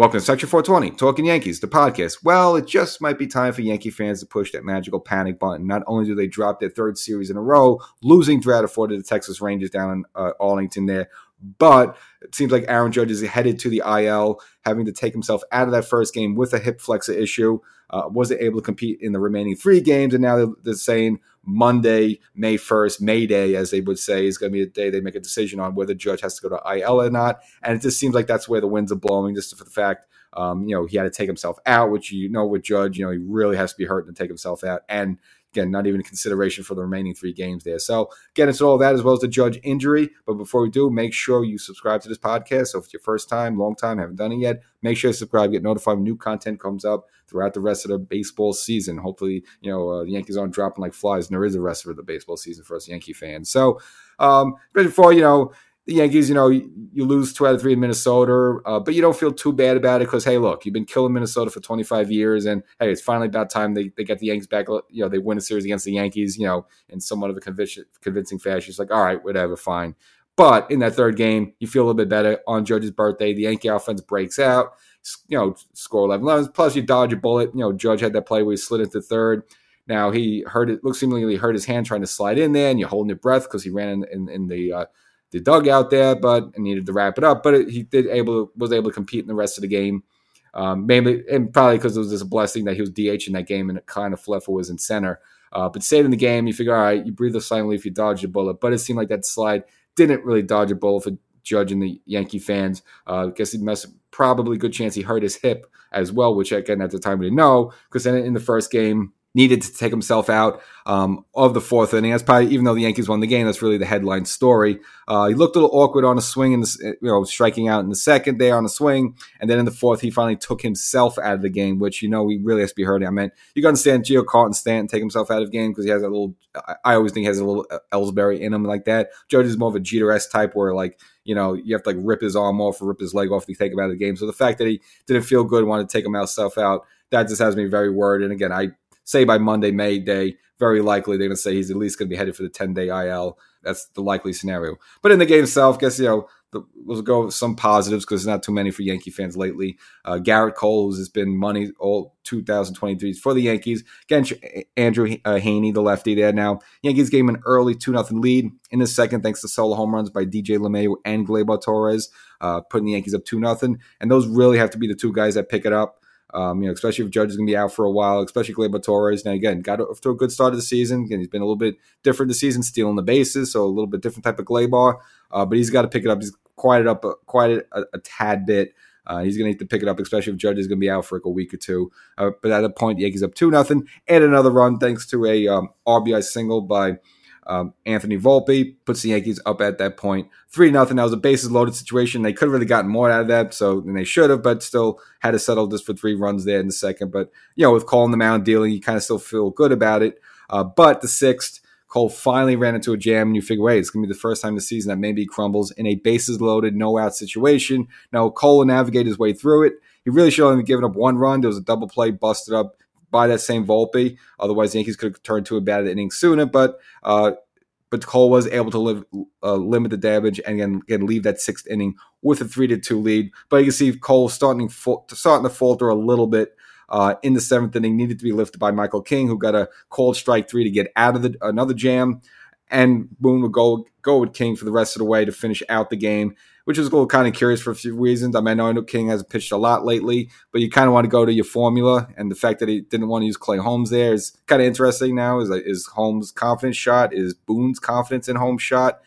Welcome to Section 420, Talking Yankees, the podcast. Well, it just might be time for Yankee fans to push that magical panic button. Not only do they drop their third series in a row, losing three out of four to the Texas Rangers down in uh, Arlington there, but it seems like Aaron Judge is headed to the IL, having to take himself out of that first game with a hip flexor issue. Uh, wasn't able to compete in the remaining three games, and now they're, they're saying Monday, May 1st, May Day, as they would say, is going to be the day they make a decision on whether Judge has to go to IL or not. And it just seems like that's where the winds are blowing, just for the fact, um, you know, he had to take himself out, which you know with Judge, you know, he really has to be hurt to take himself out. And Again, not even a consideration for the remaining three games there. So, get into all that as well as the judge injury. But before we do, make sure you subscribe to this podcast. So, if it's your first time, long time, haven't done it yet, make sure to subscribe, get notified when new content comes up throughout the rest of the baseball season. Hopefully, you know, uh, the Yankees aren't dropping like flies, and there is a rest of the baseball season for us Yankee fans. So, um, but before, you know, the Yankees, you know, you lose two out of three in Minnesota, uh, but you don't feel too bad about it because, hey, look, you've been killing Minnesota for 25 years, and hey, it's finally about time they, they get the Yankees back. You know, they win a series against the Yankees, you know, in somewhat of a convincing, convincing fashion. It's like, all right, whatever, fine. But in that third game, you feel a little bit better. On Judge's birthday, the Yankee offense breaks out, you know, score 11 runs. Plus, you dodge a bullet. You know, Judge had that play where he slid into third. Now, he hurt it, looks seemingly hurt his hand trying to slide in there, and you're holding your breath because he ran in, in, in the uh, the dugout there, but needed to wrap it up. But it, he did able was able to compete in the rest of the game. Um, mainly and probably because it was just a blessing that he was DH in that game and Kiner-Falefa was in center. Uh, but in the game, you figure, all right, you breathe a sigh of you dodge a bullet. But it seemed like that slide didn't really dodge a bullet for judging the Yankee fans. Uh, I guess he must probably good chance he hurt his hip as well, which again at the time we didn't know because then in the first game needed to take himself out um, of the fourth inning. That's probably even though the Yankees won the game, that's really the headline story. Uh, he looked a little awkward on a swing and you know striking out in the second there on a swing, and then in the fourth he finally took himself out of the game, which you know he really has to be hurting. I mean, you can understand Giancarlo Stanton take himself out of the game because he has a little. I always think he has a little Ellsbury in him like that. Judge is more of a Jeter S type where like you know, you have to like rip his arm off or rip his leg off to take him out of the game. So the fact that he didn't feel good, wanted to take himself out, that just has me very worried. And again, I say by Monday, May Day, very likely they're going to say he's at least going to be headed for the 10 day IL. That's the likely scenario. But in the game itself, guess, you know, the, we'll go with some positives because there's not too many for Yankee fans lately. Uh, Gerrit Cole, who's been money all 2023 for the Yankees. Again, Andrew uh, Heaney, the lefty there. Now, Yankees gave him an early 2 0 lead in the second thanks to solo home runs by DJ LeMahieu and Gleyber Torres, uh, putting the Yankees up 2 0. And those really have to be the two guys that pick it up. Um, you know, especially if Judge is going to be out for a while, especially Gleyber Torres. Now, again, got off to a good start of the season. Again, he's been a little bit different this season, stealing the bases, so a little bit different type of Gleyber. Uh, but he's got to pick it up. He's quieted up a, quite a, a, a tad bit. Uh, he's going to need to pick it up, especially if Judge is going to be out for like a week or two. Uh, but at that point, Yankees up two nothing, and another run thanks to a um, RBI single by um, Anthony Volpe puts the Yankees up at that point, three nothing. That was a bases loaded situation. They could have really gotten more out of that, so than they should have, but still had to settle just for three runs there in the second. But you know, with calling the mound dealing, you kind of still feel good about it. Uh, but the sixth, Cole finally ran into a jam, and you figure, wait, it's going to be the first time this season that maybe he crumbles in a bases loaded, no out situation. Now Cole will navigate his way through it. He really should have only given up one run. There was a double play busted up by that same Volpe. Otherwise, the Yankees could have turned to a bad inning sooner. But uh, but Cole was able to live, uh, limit the damage and again, again leave that sixth inning with a three to two lead. But you can see Cole starting starting to falter a little bit. Uh, in the seventh inning, needed to be lifted by Michael King, who got a cold strike three to get out of the, another jam and Boone would go go with King for the rest of the way to finish out the game, which was a little kind of curious for a few reasons. I mean, I know King hasn't pitched a lot lately, but you kind of want to go to your formula, and the fact that he didn't want to use Clay Holmes there is kind of interesting. Now is is Holmes' confidence shot? Is Boone's confidence in Holmes shot?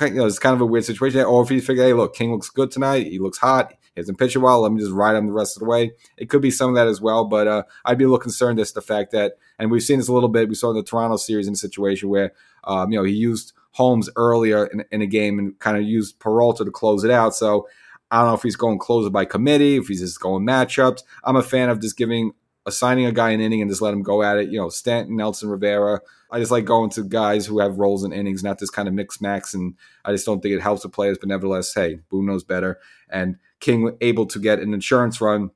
You know, it's kind of a weird situation. Or if you figure, hey, look, King looks good tonight. He looks hot. Hasn't pitched a while. Let me just ride him the rest of the way. It could be some of that as well, but uh, I'd be a little concerned as the fact that, and we've seen this a little bit. We saw in the Toronto series in a situation where, um, you know, he used Holmes earlier in, in a game and kind of used Peralta to close it out. So I don't know if he's going closer by committee, if he's just going matchups. I'm a fan of just giving assigning a guy an inning and just let him go at it. You know, Stanton, Nelson Rivera. I just like going to guys who have roles in innings, not this kind of mix max. And I just don't think it helps the players. But nevertheless, hey, Boone knows better. And King able to get an insurance run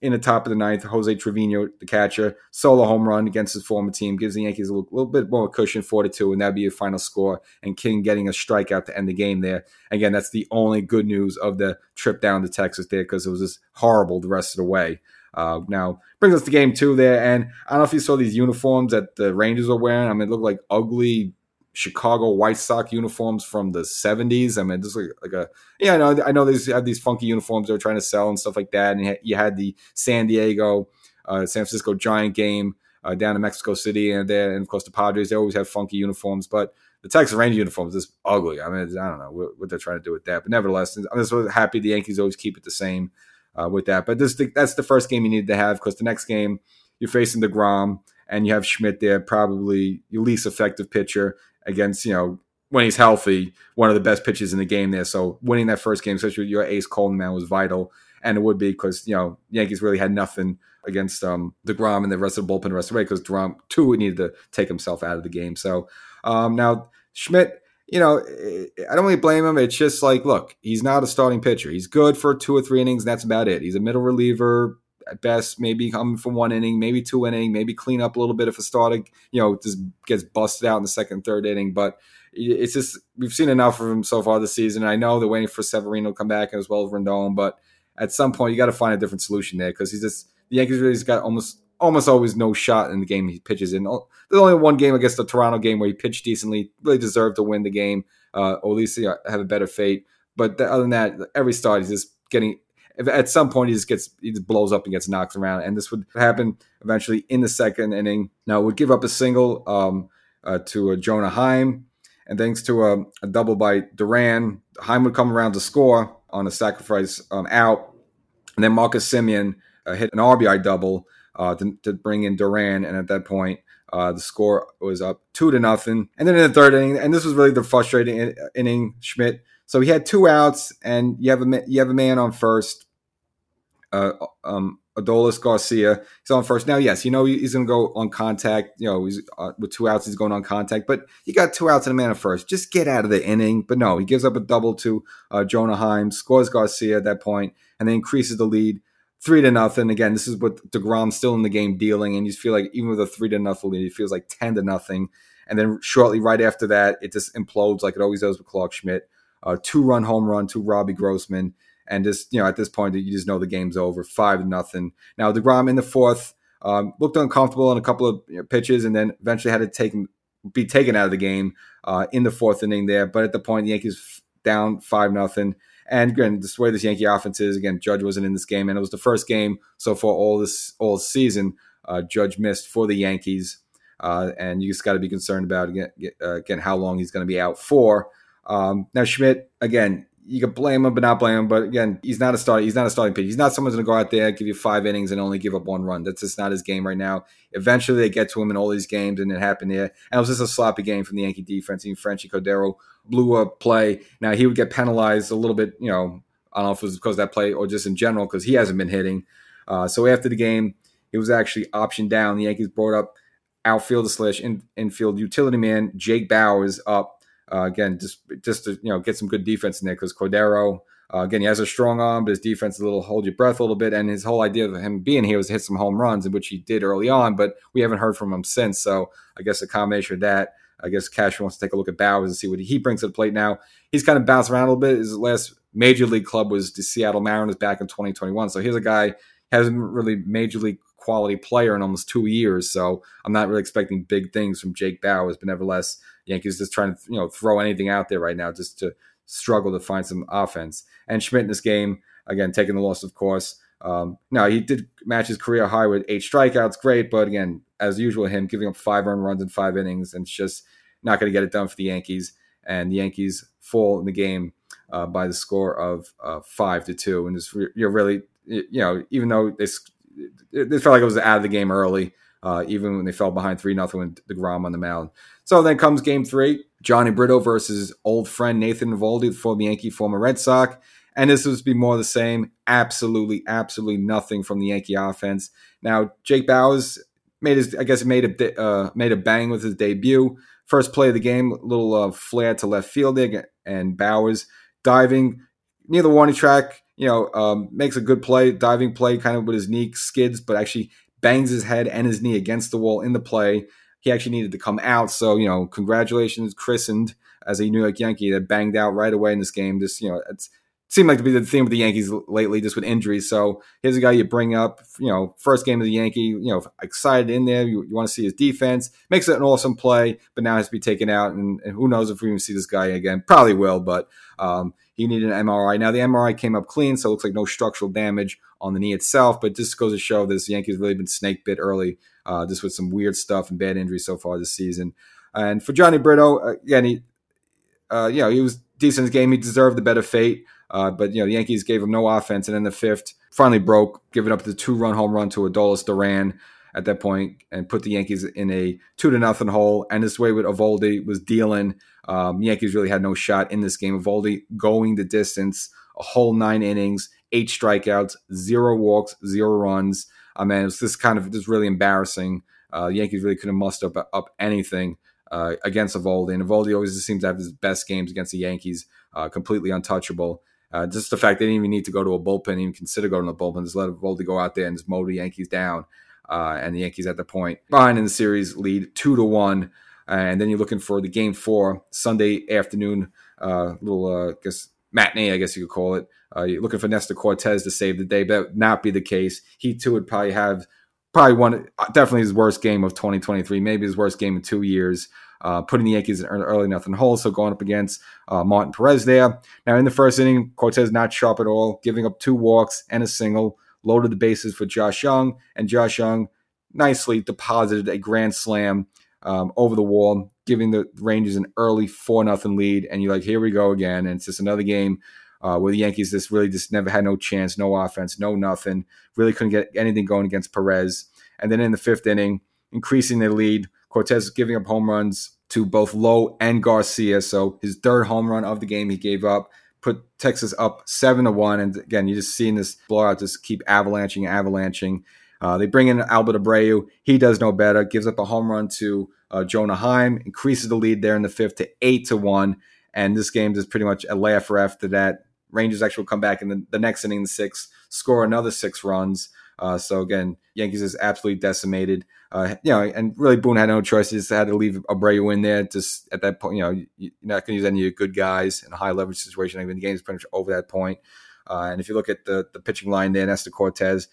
in the top of the ninth. Jose Trevino, the catcher, solo home run against his former team, gives the Yankees a little, little bit more cushion, 4 to 2, and that'd be a final score. And King getting a strikeout to end the game there. Again, that's the only good news of the trip down to Texas there because it was just horrible the rest of the way. Uh, now brings us to game two there, and I don't know if you saw these uniforms that the Rangers were wearing. I mean, it looked like ugly Chicago White Sox uniforms from the '70s. I mean, just like, like a yeah, I know I know they have these funky uniforms they're trying to sell and stuff like that. And you had the San Diego, uh, San Francisco Giant game uh, down in Mexico City, and there, and of course the Padres. They always have funky uniforms, but the Texas Ranger uniforms is ugly. I mean, I don't know what, what, they're trying to do with that, but nevertheless, I'm just happy the Yankees always keep it the same uh, with that. But this that's the first game you need to have because the next game you're facing the deGrom and you have Schmidt there, probably your least effective pitcher against, you know, when he's healthy, one of the best pitches in the game there. So winning that first game, especially with your ace Coleman, was vital. And it would be because, you know, Yankees really had nothing against um, DeGrom and the rest of the bullpen the rest of the way because DeGrom, too, needed to take himself out of the game. So um, now Schmidt, you know, I don't really blame him. It's just like, look, he's not a starting pitcher. He's good for two or three innings, and that's about it. He's a middle reliever, at best, maybe coming from one inning, maybe two inning, maybe clean up a little bit if a starter, you know, just gets busted out in the second, third inning. But it's just we've seen enough of him so far this season. I know they're waiting for Severino to come back as well as Rendon, but at some point you got to find a different solution there because he's just the Yankees really just got almost almost always no shot in the game he pitches in. There's only one game against the Toronto game where he pitched decently, really deserved to win the game, uh, have a better fate. But other than that, every start he's just getting at some point he just gets he just blows up and gets knocked around, and this would happen eventually in the second inning. Now would give up a single um, uh, to uh, Jonah Heim, and thanks to a, a, double by Duran, Heim would come around to score on a sacrifice um, out, and then Marcus Semien uh, hit an RBI double uh, to, to, bring in Duran, and at that point. Uh, the score was up two to nothing, and then in the third inning, and this was really the frustrating in, inning. Schmidt, so he had two outs, and you have a you have a man on first uh, um, Adolis Garcia. He's on first. Now, yes, you know he's going to go on contact. You know, he's uh, with two outs, he's going on contact. But you got two outs and a man at first. Just get out of the inning. But no, he gives up a double to uh, Jonah Heim, scores Garcia at that point, and then increases the lead three to nothing. Again, this is what Degrom still in the game dealing, and you feel like even with a three to nothing lead, it feels like ten to nothing. And then shortly right after that, it just implodes like it always does with Clarke Schmidt. Uh, two run home run to Robbie Grossman and just you know at this point you just know the game's over, five nothing. Now Degrom in the fourth um, looked uncomfortable on a couple of you know, pitches, and then eventually had to take be taken out of the game uh, in the fourth inning there. But at the point, the Yankees down five nothing. And again, the way this Yankee offense is, again, Judge wasn't in this game, and it was the first game so far all this all season. Uh, Judge missed for the Yankees, uh, and you just got to be concerned about again, uh, again how long he's going to be out for. Um, now Schmidt, again, you can blame him, but not blame him. But again, he's not a starter. He's not a starting pitcher. He's not someone's going to go out there, give you five innings, and only give up one run. That's just not his game right now. Eventually, they get to him in all these games, and it happened there. And it was just a sloppy game from the Yankee defense. Even Franchy Cordero blew a play. Now he would get penalized a little bit. You know, I don't know if it was because of that play or just in general because he hasn't been hitting. Uh, so after the game, it was actually option down. The Yankees brought up outfielder slash in, infield utility man Jake Bauers up uh, again, just just to you know get some good defense in there because Cordero, uh, again, he has a strong arm, but his defense a little hold your breath a little bit. And his whole idea of him being here was to hit some home runs, in which he did early on, but we haven't heard from him since. So I guess a combination of that. I guess Cash wants to take a look at Bauers and see what he brings to the plate now. He's kind of bounced around a little bit. His last major league club was the Seattle Mariners back in 2021. So here's a guy hasn't really major league quality player in almost two years. So I'm not really expecting big things from Jake Bauers, but nevertheless, Yankees just trying to you know throw anything out there right now just to struggle to find some offense. And Schmidt in this game again taking the loss, of course. Um, now he did match his career high with eight strikeouts, great, but again, as usual, him giving up five earned runs in five innings, and it's just not going to get it done for the Yankees. And the Yankees fall in the game uh, by the score of uh, five to two, and it's you're really you know even though this it, it felt like it was out of the game early uh, even when they fell behind 3 0 with DeGrom on the mound. So then comes game three Jhony Brito versus old friend Nathan Eovaldi, the former Yankee, former Red Sox. And this was be more the same. Absolutely, absolutely nothing from the Yankee offense. Now, Jake Bauers made his, I guess, made a uh, made a bang with his debut. First play of the game, little uh, flare to left fielding, and Bauers diving near the warning track you know, um, makes a good play, diving play, kind of with his knee skids, but actually bangs his head and his knee against the wall in the play. He actually needed to come out. So, you know, congratulations, christened as a New York Yankee that banged out right away in this game. Just, you know, it's seemed like to be the theme of the Yankees lately, just with injuries. So here's a guy you bring up, you know, first game of the Yankee, you know, excited in there. You, you want to see his defense, makes it an awesome play, but now has to be taken out. And, and who knows if we even see this guy again? Probably will, but um, he needed an MRI. Now the MRI came up clean, so it looks like no structural damage on the knee itself. But just goes to show this Yankees really been snake bit early, uh, just with some weird stuff and bad injuries so far this season. And for Jhony Brito, again, he, uh, you know, he was decent in his game. He deserved the better fate. Uh, but you know, the Yankees gave him no offense, and in the fifth, finally broke, giving up the two-run home run to Adolis Duran at that point, and put the Yankees in a two to nothing hole. And this way, with Eovaldi was dealing, um, Yankees really had no shot in this game. Eovaldi going the distance, a whole nine innings, eight strikeouts, zero walks, zero runs. I mean, it was this kind of just really embarrassing. Uh, Yankees really couldn't muster up, up anything uh, against Eovaldi, and Eovaldi always seems to have his best games against the Yankees, uh, completely untouchable. Uh, just the fact they didn't even need to go to a bullpen, even consider going to the bullpen, just let Voldy go out there and just mow the Yankees down. Uh, and the Yankees at the point behind in the series lead two to one. And then you're looking for the game four Sunday afternoon, uh, little uh, I guess matinee, I guess you could call it. Uh, you're looking for Nestor Cortes to save the day, but not be the case. He too would probably have probably one definitely his worst game of 2023, maybe his worst game in two years uh, putting the Yankees in early nothing hole. So going up against uh, Martin Perez there. Now in the first inning, Cortes not sharp at all, giving up two walks and a single, loaded the bases for Josh Jung, and Josh Jung nicely deposited a grand slam um, over the wall, giving the Rangers an early four nothing lead. And you're like, here we go again, and it's just another game. Uh, where the Yankees just really just never had no chance, no offense, no nothing. Really couldn't get anything going against Perez. And then in the fifth inning, increasing their lead, Cortes giving up home runs to both Lowe and Garcia. So his third home run of the game he gave up put Texas up seven to one. And again, you're just seeing this blowout just keep avalanching, avalanching. Uh, they bring in Albert Abreu. He does no better. Gives up a home run to uh, Jonah Heim. Increases the lead there in the fifth to eight to one. And this game is pretty much a laugher after that. Rangers actually come back in the, the next inning, the sixth, score another six runs. Uh, so again, Yankees is absolutely decimated. Uh, you know, and really Boone had no choice. He just had to leave Abreu in there. Just at that point, you know, you're not going to use any of your good guys in a high leverage situation. I mean, the game's pretty much over that point. Uh, and if you look at the the pitching line there, Nestor Cortes,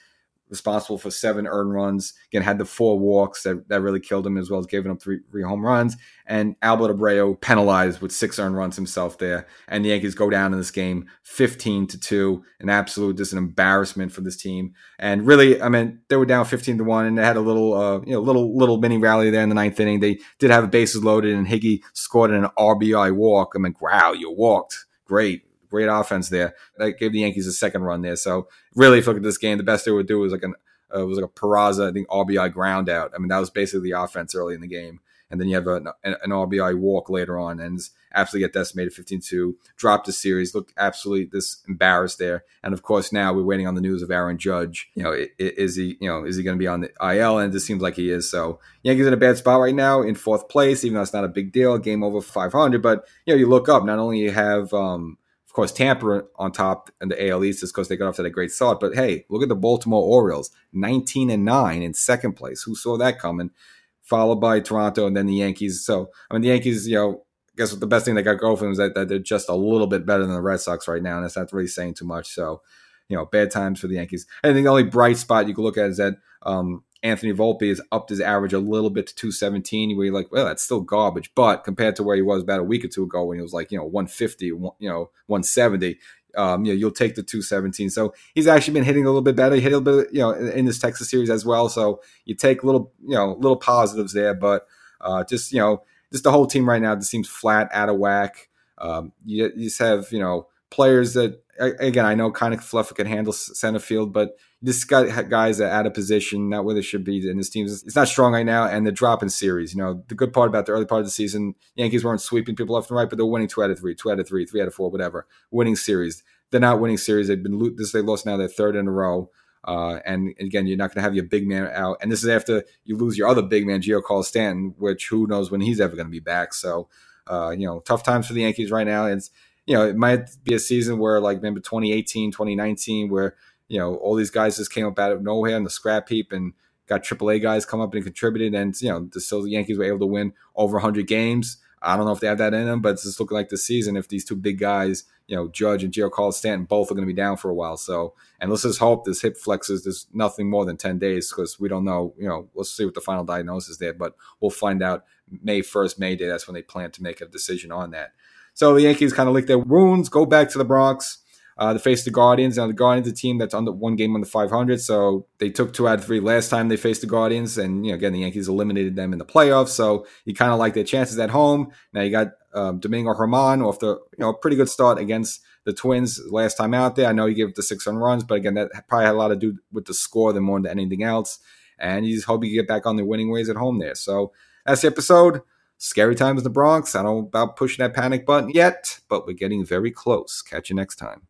responsible for seven earned runs. Again, had the four walks that, that really killed him, as well as giving up three, three home runs. And Albert Abreu penalized with six earned runs himself there. And the Yankees go down in this game 15 to 2. An absolute, just an embarrassment for this team. And really, I mean, they were down 15 to 1 and they had a little, uh, you know, little, little mini rally there in the ninth inning. They did have bases loaded and Higgy scored an RBI walk. I mean, wow, you walked. Great great offense there. That gave the Yankees a second run there. So really, if you look at this game, the best they would do was like an uh, was like a Peraza, I think RBI ground out. I mean, that was basically the offense early in the game. And then you have an, an RBI walk later on, and absolutely get decimated 15-2. Dropped the series, look absolutely this embarrassed there. And of course, now we're waiting on the news of Aaron Judge. You know, is he you know is he going to be on the IL? And it just seems like he is. So Yankees in a bad spot right now, in fourth place, even though it's not a big deal, game over 500. But you know, you look up, not only you have um, course, Tampa on top in the AL East is because they got off to that great start. But hey, look at the Baltimore Orioles, 19 and 9 in second place. Who saw that coming? Followed by Toronto and then the Yankees. So, I mean, the Yankees, you know, I guess what the best thing they got going for them is that, that, they're just a little bit better than the Red Sox right now. And that's not really saying too much. So, you know, bad times for the Yankees. I think the only bright spot you can look at is that um, Anthony Volpe has upped his average a little bit to 217, where you're like, well, that's still garbage. But compared to where he was about a week or two ago when he was like, you know, 150, you know, 170, um, you know, you'll take the 217. So he's actually been hitting a little bit better. He hit a little bit, you know, in, in this Texas series as well. So you take little, you know, little positives there. But uh, just, you know, just the whole team right now just seems flat, out of whack. Um, you, you just have, you know, players that again, I know kind of can handle center field, but this guy guys are out of position, not where they should be. in this team is it's not strong right now, and the drop in series. You know, the good part about the early part of the season, Yankees weren't sweeping people left and right, but they're winning two out of three, two out of three, three out of four, whatever. Winning series. They're not winning series. They've been this they lost now their third in a row. Uh, and again, you're not going to have your big man out. And this is after you lose your other big man, Giancarlo Stanton, which who knows when he's ever going to be back. So, uh, you know, tough times for the Yankees right now. It's you know, it might be a season where like maybe 2018, 2019, where, you know, all these guys just came up out of nowhere in the scrap heap and got AAA guys come up and contributed. And, you know, the, still the Yankees were able to win over 100 games. I don't know if they have that in them, but it's just looking like this season if these two big guys, you know, Judge and Giancarlo Stanton, both are going to be down for a while. So, and let's just hope this hip flexes there's nothing more than 10 days because we don't know, you know, let's see what the final diagnosis is there, but we'll find out May 1st, May Day. That's when they plan to make a decision on that. So the Yankees kind of lick their wounds, go back to the Bronx. Uh, to face the Guardians. Now the Guardians, a team that's under one game under 500, so they took two out of three last time they faced the Guardians, and you know again the Yankees eliminated them in the playoffs, so you kind of like their chances at home. Now you got um, Domingo Germán off the you know pretty good start against the Twins last time out there. I know he gave up the six run runs, but again that probably had a lot to do with the score than more than anything else. And you just hope you get back on the winning ways at home there. So that's the episode. Scary times in the Bronx. I don't know about pushing that panic button yet, but we're getting very close. Catch you next time.